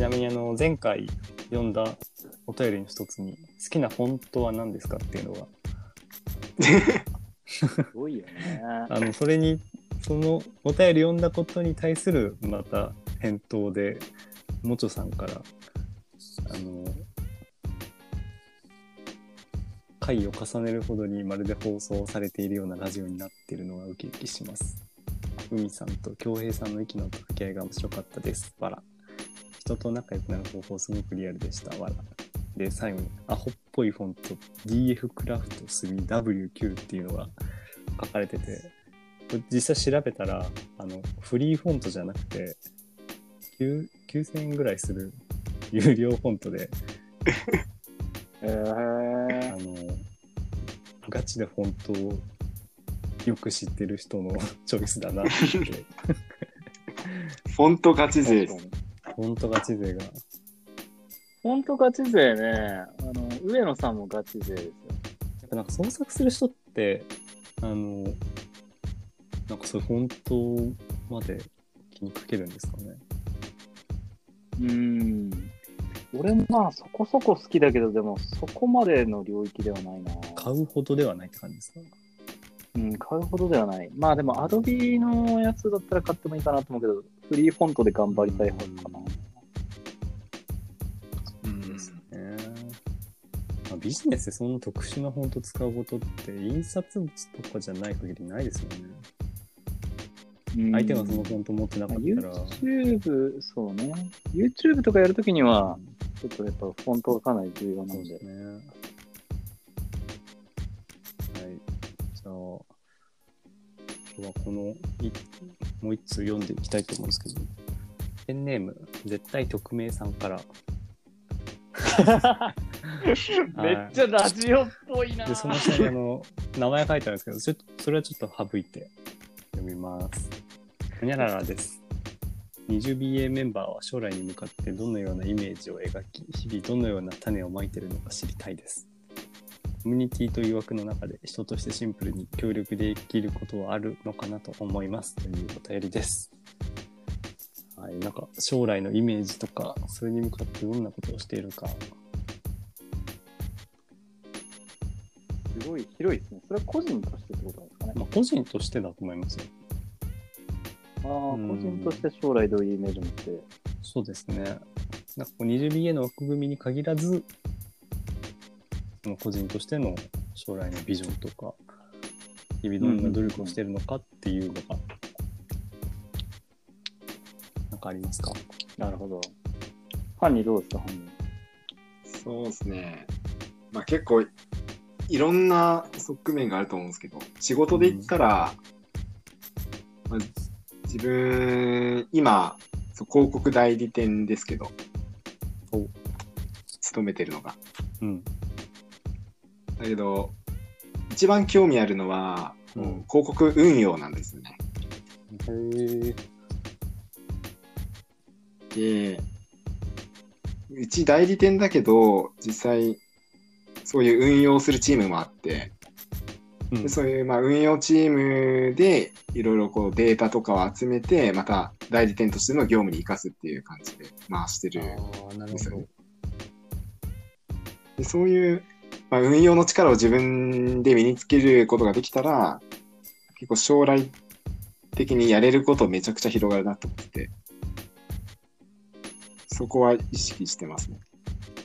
ちなみにあの前回読んだお便りの一つに好きなフォントは何ですかっていうのがすごいよね。あのそれにそのお便り読んだことに対するまた返答でもちょさんからあの回を重ねるほどにまるで放送されているようなラジオになっているのがウキウキします。海さんと京平さんの息の掛け合いが面白かったです。わら。人と仲良くなる方法すごくリアルでした。わら。で、最後に、アホっぽいフォント DF クラフト 3W9 っていうのが書かれてて、実際調べたら、あの、フリーフォントじゃなくて、9 9000円ぐらいする有料フォントで、えーあの、ガチでフォントをよく知ってる人のチョイスだなって。フォントガチ勢フォントガチ勢が。ほんとガチ勢ね。あの、上野さんもガチ勢ですよ。やっぱなんか創作する人って、あの、なんかそういうフォントまで気にかけるんですかね。うーん。俺もまあそこそこ好きだけど、でもそこまでの領域ではないな。買うほどではないって感じですか？うん、買うほどではない。まあでも、アドビのやつだったら買ってもいいかなと思うけど、フリーフォントで頑張りたい方かな。まあ、ビジネスでそんな特殊なフォント使うことって、印刷物とかじゃない限りないですよね。うん相手がそのフォント持ってなかまあったら。YouTube、そうね。YouTube とかやるときには、ちょっとやっぱフォントがかなり重要なので。ね。はい。じゃあ、今日はこのい、もう一通読んでいきたいと思うんですけど、ペンネーム、絶対匿名さんから。めっちゃラジオっぽいなで、その下にあの、名前書いてあるんですけど、ちょっと、それはちょっと省いて読みます。ほにゃららです。20BA メンバーは将来に向かってどのようなイメージを描き、日々どのような種をまいてるのか知りたいです。コミュニティという枠の中で人としてシンプルに協力できることはあるのかなと思いますというお便りです。はい、なんか将来のイメージとか、それに向かってどんなことをしているか、ごい広いですね。それは個人としてってことなんですかね。まあ、個人としてだと思いますよ。ああ、うん個人として将来どういうイメージを持って。そうですね。なんかこう 20BA の枠組みに限らず、その個人としての将来のビジョンとか、日々どんな努力をしているのかっていうのが、なんかありますか？なるほど。ファンにどうですか、ファンに。そうですね。まあ結構、いろんな側面があると思うんですけど、仕事で言ったら、まあ、自分、今、広告代理店ですけどお、勤めてるのが。うん。だけど、一番興味あるのは、うん広告運用なんですよね。へえ。で、うち代理店だけど、実際、そういう運用するチームもあって、うんでそういうまあ運用チームでいろいろこうデータとかを集めて、また代理店としての業務に生かすっていう感じで回してるああ、なるほどですよね。。でそういう、まあ、運用の力を自分で身につけることができたら、結構将来的にやれることめちゃくちゃ広がるなと思って、そこは意識してますね。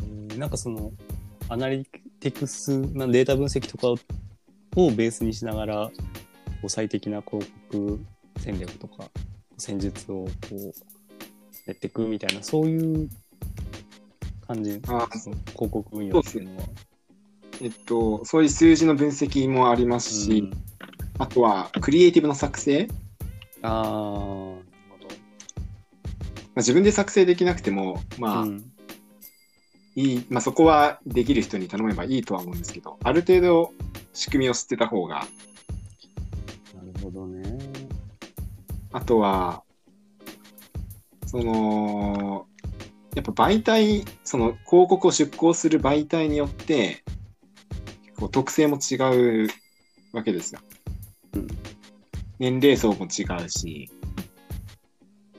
えーなんかその、アナリティクスなデータ分析とかををベースにしながら、最適な広告戦略とか、戦術をこう、やっていくみたいな、そういう感じ、広告運用っていうのは。えっと、そういう数字の分析もありますし、うん。あとはクリエイティブの作成、ああ、なるほまあ、自分で作成できなくても、まあ、ど。うんいい、まあ、そこはできる人に頼めばいいとは思うんですけど、ある程度仕組みを知ってた方が、なるほどね。あとは、その、やっぱ媒体、その広告を出稿する媒体によって、こう特性も違うわけですよ。うん年齢層も違うし、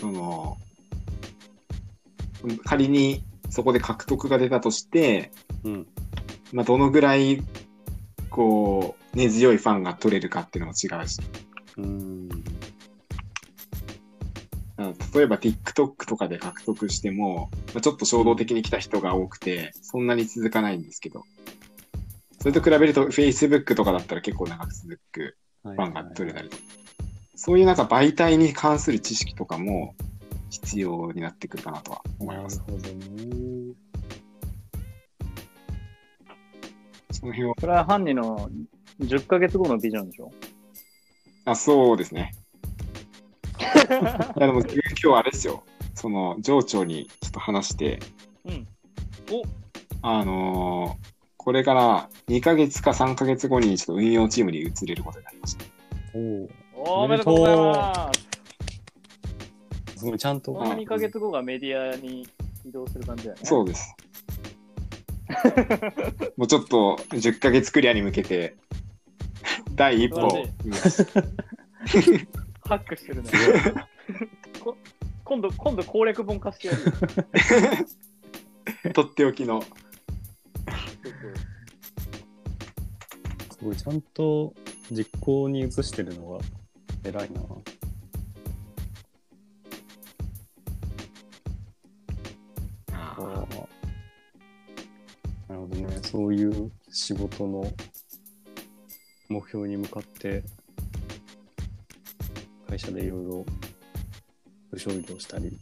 その、仮にそこで獲得が出たとして、うん。まあ、どのぐらい、こう、根強いファンが取れるかっていうのも違うし、うん。うん。例えば TikTok とかで獲得しても、まあ、ちょっと衝動的に来た人が多くて、そんなに続かないんですけど、それと比べると Facebook とかだったら結構長く続くフファンが取れたり。とか、そういうなんか媒体に関する知識とかも必要になってくるかなとは思います。なるほどね。その辺を、それは犯人の10ヶ月後のビジョンでしょ？あ、そうですね。いやでも今日あれですよ、その上長にちょっと話して、うん。あのーこれから2ヶ月か3ヶ月後にちょっと運用チームに移れることになりました。おお。おおめでとうございます。すごい、ちゃんと。この2ヶ月後がメディアに移動する感じだよね。そうです。もうちょっと10ヶ月クリアに向けて、第一歩 ハックしてるね。こ今度、今度攻略本貸してやるよ。とっておきの。すごい、ちゃんと実行に移してるのが偉いな。なるほどね。そういう仕事の目標に向かって、会社でいろいろ部署移動したり、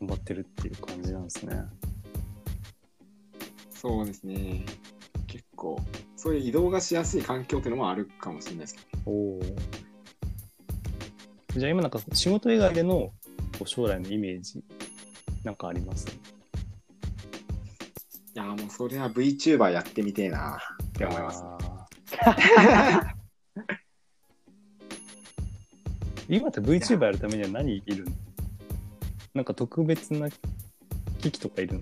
頑張ってるっていう感じなんですね。そうですね。結構、そういう移動がしやすい環境っていうのもあるかもしれないですけど。おお。じゃあ今なんか仕事以外での将来のイメージなんかあります？いや、もうそれは VTuber やってみてえなって思います。今って VTuber やるためには何いるの？なんか特別な機器とかいるの？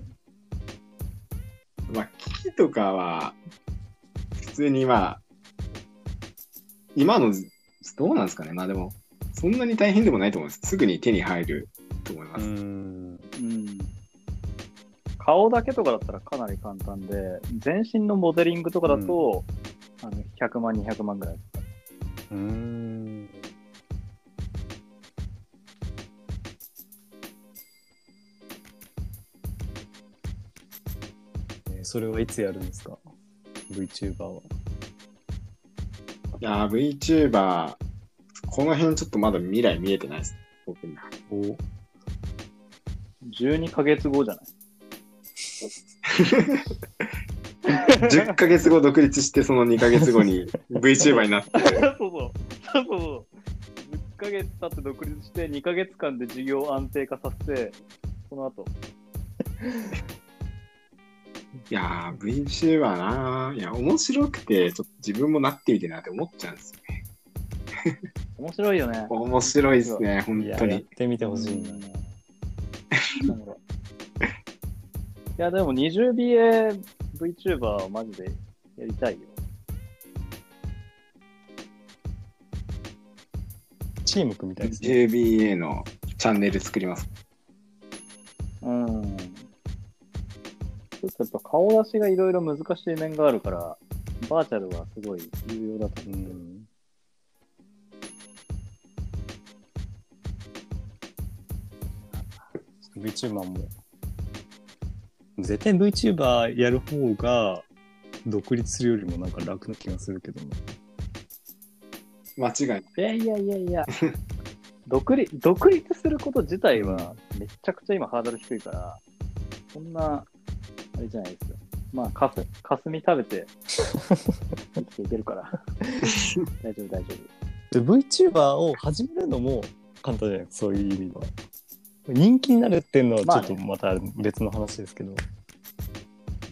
まあ、機器とかは、普通にまあ、今の、どうなんですかね。まあでも、そんなに大変でもないと思います。すぐに手に入ると思います。ん。うん。顔だけとかだったらかなり簡単で、全身のモデリングとかだと、あの100万、200万ぐらい。うーん。えーそれはいつやるんですか ?VTuber は。いやー、VTuber、この辺ちょっとまだ未来見えてないです。僕には。お12ヶ月後じゃない？10ヶ月後独立して、その2ヶ月後に VTuber になって、そうそう。そうそうそう。10ヶ月経って独立して、2ヶ月間で事業を安定化させて、その後。いやー、VTuber なーいや、面白くて、ちょっと自分もなってみてえなって思っちゃうんですよね。面白いよね。面白いですね、本当に。やってみてほしいな。おもろいいや、でも 20BA VTuber はマジでやりたいよ。チーム組みたいですね。JBA のチャンネル作ります。うん。ちょっとやっぱ顔出しがいろいろ難しい面があるから、バーチャルはすごい有用だとう思う。ん。VTuber も、絶対 VTuber やる方が独立するよりもなんか楽な気がするけどね。間違いない。いやいやいやいや、独立独立すること自体はめちゃくちゃ今ハードル低いから、そんな、あれじゃないですよ。まあ、かす、かすみ食べて、生きていけるから。大丈夫、大丈で VTuber を始めるのも簡単じゃない？そういう意味では。人気になるっていうのはまあねちょっとまた別の話ですけど。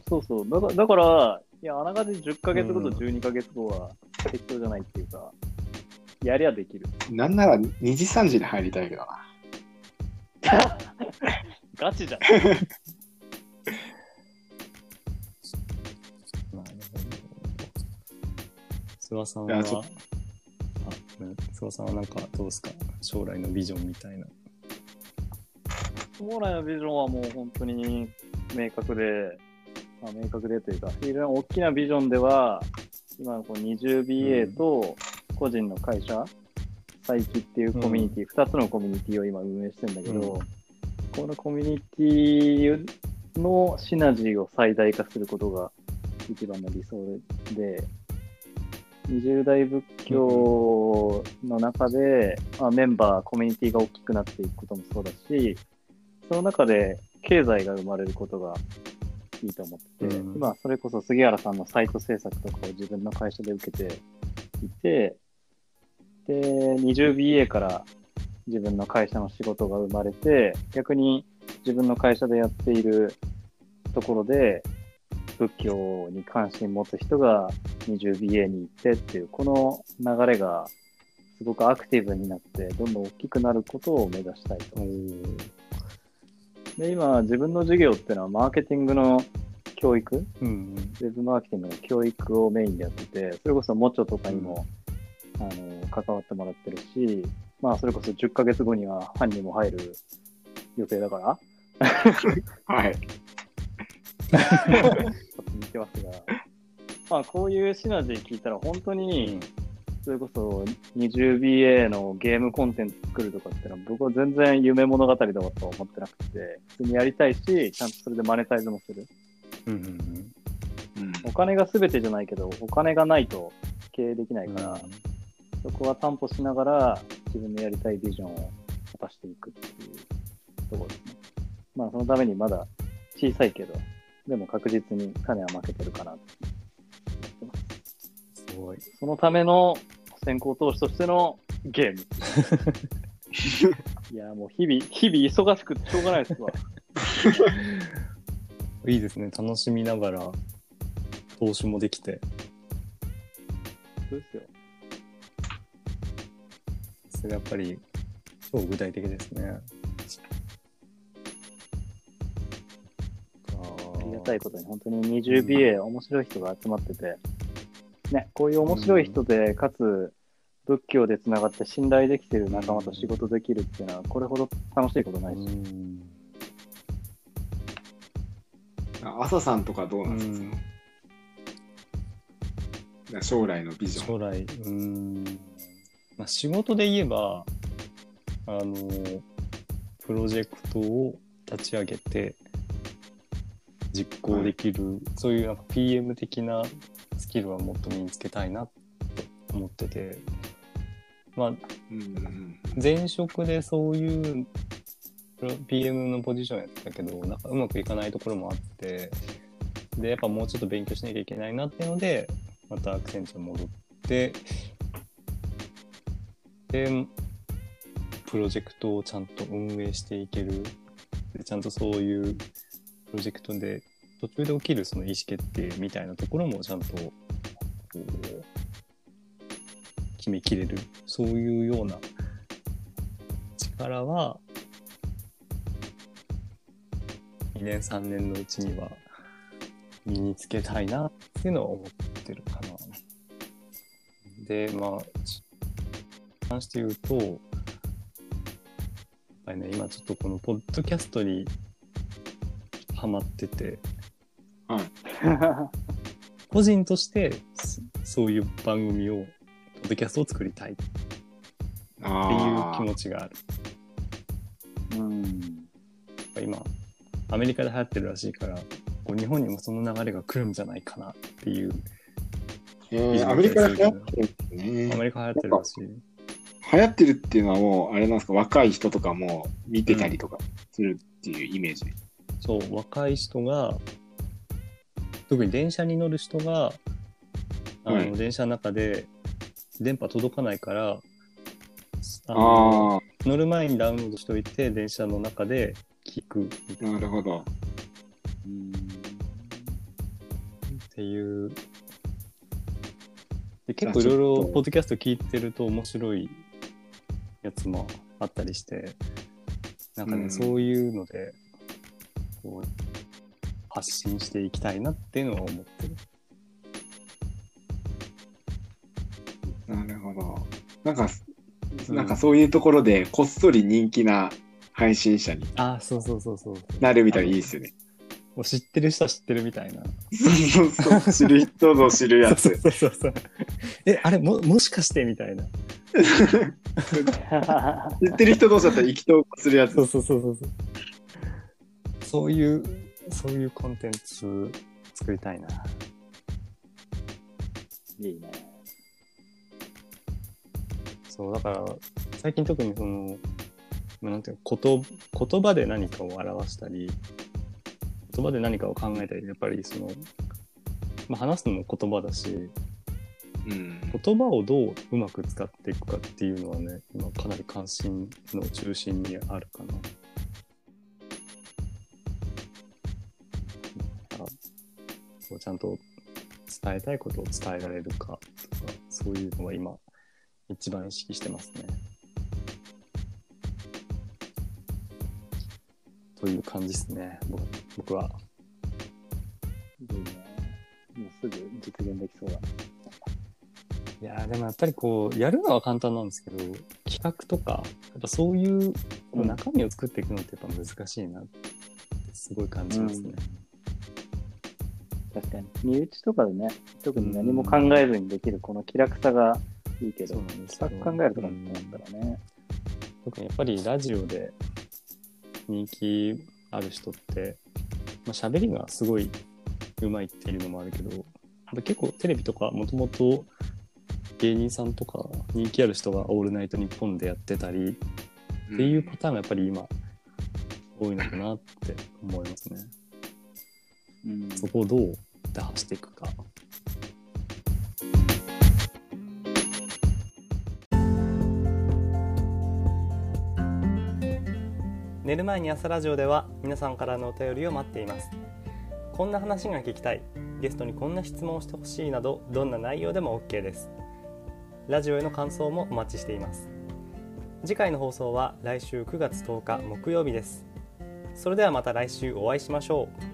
夫。そうそう。だから、だからいや、あながち10ヶ月後とうん12ヶ月後は適当じゃないっていうか、やりゃできる。なんなら2時3時に入りたいけどな。ガチじゃん。諏訪さんは、諏訪さんはなんかどうですか？将来のビジョンみたいな。将来のビジョンはもう本当に明確で、まあ、明確でというか、非常に大きなビジョンでは、今のこの 20BA と個人の会社、佐伯っていうコミュニティ、2つのコミュニティを今運営してるんだけど、うん。このコミュニティのシナジーを最大化することが一番の理想で、20代仏教の中で、まあ、メンバー、コミュニティが大きくなっていくこともそうだし、その中で経済が生まれることがいいと思ってて、うん今、それこそ杉原さんのサイト制作とかを自分の会社で受けていて、で、20BA から自分の会社の仕事が生まれて、逆に自分の会社でやっているところで、仏教に関心持つ人が 20BA に行ってっていう、この流れがすごくアクティブになって、どんどん大きくなることを目指したいと。で、今、自分の授業っていうのはマーケティングの教育、うんウェブマーケティングの教育をメインでやってて、それこそモチョとかにも、あの関わってもらってるし、まあ、それこそ10ヶ月後には班にも入る予定だから、はい。ちょっと似てますが、まあ、こういうシナジー聞いたら、本当に、それこそ 20BA のゲームコンテンツ作るとかってのは、僕は全然夢物語だとは思ってなくて、普通にやりたいし、ちゃんとそれでマネタイズもする。うんうんうんお金が全てじゃないけど、お金がないと経営できないうんから、そこは担保しながら、自分のやりたいビジョンを果たしていくっていうところですね。まあ、そのためにまだ小さいけど、でも確実に種は負けてるかなってごい。そのための先行投資としてのゲーム。いや、もう日々、日々忙しくてしょうがないですわ。いいですね。楽しみながら投資もできて。そうですよ。それやっぱり超具体的ですね。ありがたいことに、本当に 20BA 面白い人が集まってて、ね、こういう面白い人で、かつ仏教でつながって信頼できてる仲間と仕事できるっていうのは、これほど楽しいことないし。うん。朝さんとかどうなんですか、うん。将来のビジョン。将来、うん、まあ、仕事で言えば、あの、プロジェクトを立ち上げて、実行できる、そういうなんか PM 的なスキルはもっと身につけたいなと思ってて、まあ、前職でそういうプロ PM のポジションやってたけど、なんかうまくいかないところもあって、で、やっぱもうちょっと勉強しなきゃいけないなっていうので、またアクセンチャー戻って、で、プロジェクトをちゃんと運営していける。でちゃんとそういうプロジェクトで途中で起きるその意思決定みたいなところもちゃんと決めきれる。そういうような力は2年3年のうちには身につけたいなっていうのは思ってるかな。で、まあ、し関して言うと、やっぱりね、今ちょっとこのポッドキャストにハマってて、個人としてそそういう番組を、ドキャストを作りたいっていうあ気持ちがある。うん。今、アメリカで流行ってるらしいから、こう日本にもその流れが来るんじゃないかなっていう、えーアメリカで流行ってるね。アメリカ流行ってるらしい。流行ってるっていうのはもう、あれなんですか、若い人とかも見てたりとかするっていうイメージ。そう、若い人が、特に電車に乗る人が、あの、はい電車の中で電波届かないから、あのあ乗る前にダウンロードしておいて、電車の中で聞くみたあ、いななるほど。っていう。で結構いろいろポッドキャスト聞いてると面白いやつもあったりして、なんかね、うんそういうので、こう、発信していきたいなっていうのは思ってる。なんか、うんなんかそういうところでこっそり人気な配信者にあそうそうそうそうなるみたいないいですよね。もう知ってる人は知ってるみたいなそうそうそう。知る人ぞ知るやつ。そうそうそうそうえあれももしかしてみたいな 知ってる人同士だったら意気投合するやつそ。うそうそうそうそうそういうそういうコンテンツ作りたいないいね。そうだから最近特にその、まあ、なんていうのこと言葉で何かを表したり言葉で何かを考えたりやっぱりその、まあ、話すのも言葉だしうん。言葉をどううまく使っていくかっていうのはね今かなり関心の中心にあるかな。うちゃんと伝えたいことを伝えられるかとかそういうのが今一番意識してますね。という感じですね僕僕は。いいね。もうすぐ実現できそうだ。いやーでもやっぱりこうやるのは簡単なんですけど企画とかやっぱそういううん中身を作っていくのってやっぱ難しいなってすごい感じますね。確かに。身内とかでね、特に何も考えずにできるこの気楽さがいいけど、そうなんですよ企画考えるとかってなったらね。特にやっぱりラジオで人気ある人って、まあ、喋りがすごい上手いっていうのもあるけど、結構テレビとかもともと芸人さんとか人気ある人が「オールナイトニッポン」でやってたりっていうパターンがやっぱり今多いのかなって思いますね。うん。そこをどう打破していくか。寝る前に朝ラジオでは皆さんからのお便りを待っています。こんな話が聞きたい、ゲストにこんな質問をしてほしいなど、どんな内容でも OK です。ラジオへの感想もお待ちしています。次回の放送は来週9月10日木曜日です。それではまた来週お会いしましょう。